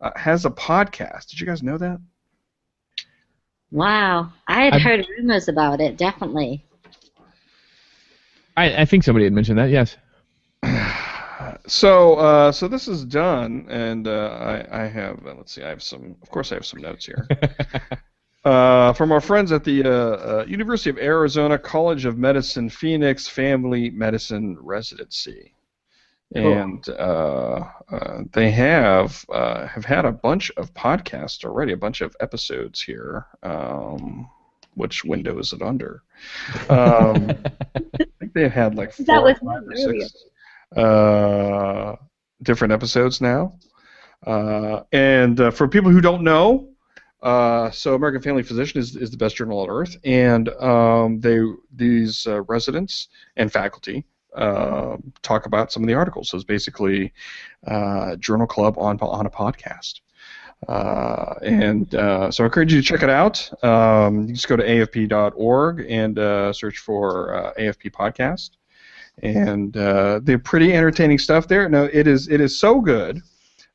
uh, has a podcast? Did you guys know that? Wow, I had I've- heard rumors about it. Definitely. I, I think somebody had mentioned that. Yes. So, uh, so this is done, and uh, I, I have. Uh, let's see. I have some. Of course, I have some notes here. uh, from our friends at the uh, uh, University of Arizona College of Medicine Phoenix Family Medicine Residency, and uh, uh, they have uh, have had a bunch of podcasts already, a bunch of episodes here. Um, which window is it under? Um, I think they've had like four, That was five or six uh, different episodes now. Uh, and uh, for people who don't know, uh, so American Family Physician is, is the best journal on earth, and um, they these uh, residents and faculty uh, talk about some of the articles. So it's basically uh, journal club on on a podcast. Uh, and uh, so I encourage you to check it out. Um, you just go to afp.org and uh, search for uh, AFP podcast and uh, they're pretty entertaining stuff there. No, it is it is so good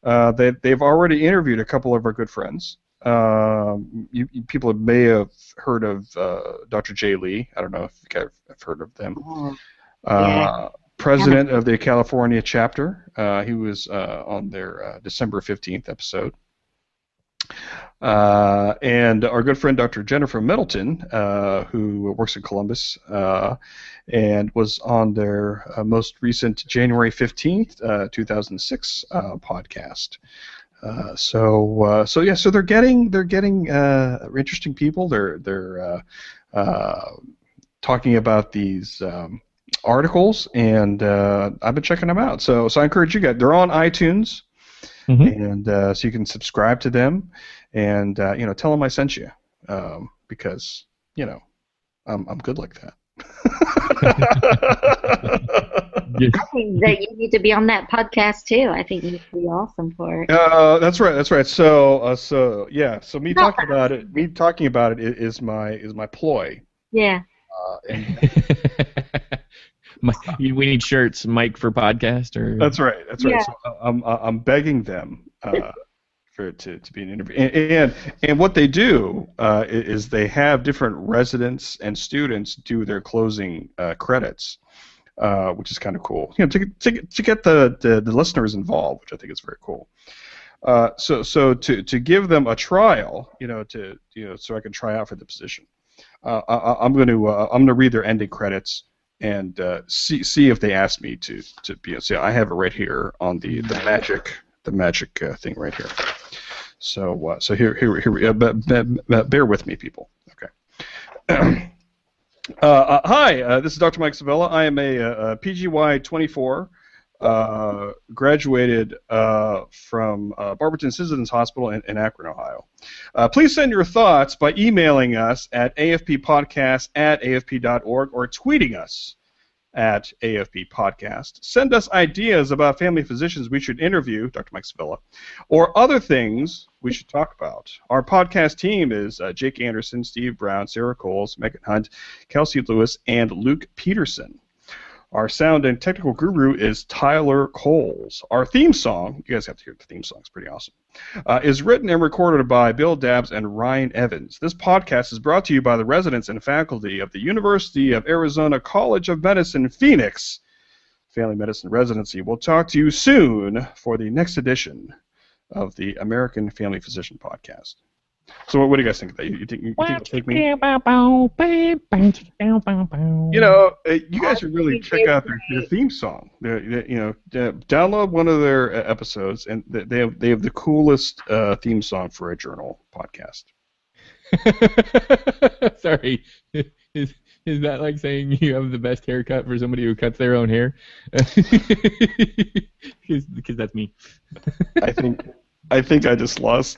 that they've already interviewed a couple of our good friends. Um, you, you- people may have heard of Dr. Jay Lee. I don't know if you guys have heard of them. Uh, president of the California chapter. Uh, he was uh, on their uh, December 15th episode. Uh, and our good friend Dr. Jennifer Middleton, uh, who works in Columbus, uh, and was on their uh, most recent January 15th, uh, 2006 uh, podcast. Uh, so uh, so yeah, so they're getting they're getting uh, interesting people. They're they're uh, uh, talking about these um, articles, and uh, I've been checking them out. So so I encourage you guys. They're on iTunes, Mhm. and uh, so you can subscribe to them, and uh, you know tell them I sent you um, because you know I'm I'm good like that. Yes. I think that you need to be on that podcast too. I think you'd be awesome for it. Uh, that's right. That's right. So, uh, so yeah. So me talking about it, me talking about it is my is my ploy. Yeah. Uh, and Mi- we need shirts, Mike for podcast, or that's right. That's right. Yeah. So uh, I'm I'm begging them uh, for to, to be an interview. And, and and what they do uh, is they have different residents and students do their closing uh, credits. Uh, which is kind of cool, you know, to, to, to get the, the, the listeners involved, which I think is very cool. Uh, so so to, to give them a trial, you know, to you know, so I can try out for the position. Uh, I, I'm going to uh, I'm going to read their ending credits and uh, see see if they ask me to to be. See, I have it right here on the the magic the magic uh, thing right here. So uh, so here here here uh, b- b- b- bear with me, people. Okay. Uh, uh, hi, uh, this is Dr. Mike Sevilla. I am a, uh PGY 24, uh, graduated uh, from uh, Barberton Citizens Hospital in, in Akron, Ohio. Uh, please send your thoughts by emailing us at afppodcast at afp.org or tweeting us at AFP Podcast. Send us ideas about family physicians we should interview, Dr. Mike Sevilla, or other things we should talk about. Our podcast team is uh, Jake Anderson, Steve Brown, Sarah Coles, Megan Hunt, Kelsey Lewis, and Luke Peterson. Our sound and technical guru is Tyler Coles. Our theme song, you guys have to hear the theme song, it's pretty awesome, uh, is written and recorded by Bill Dabbs and Ryan Evans. This podcast is brought to you by the residents and faculty of the University of Arizona College of Medicine, Phoenix Family Medicine Residency. We'll talk to you soon for the next edition of the American Family Physician Podcast. So, what, what do you guys think of that? You, you think you, think it'll take me? You know, uh, you guys should really check out their, their theme song. Their, their- you know, uh, download one of their uh, episodes, and they have they have the coolest uh, theme song for a journal podcast. Sorry. Is that like saying you have the best haircut for somebody who cuts their own hair? Because that's me. I think I think I just lost